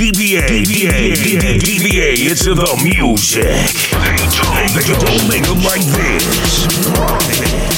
DBA, DBA, DBA, DBA, it's the music. They don't, don't make them like this.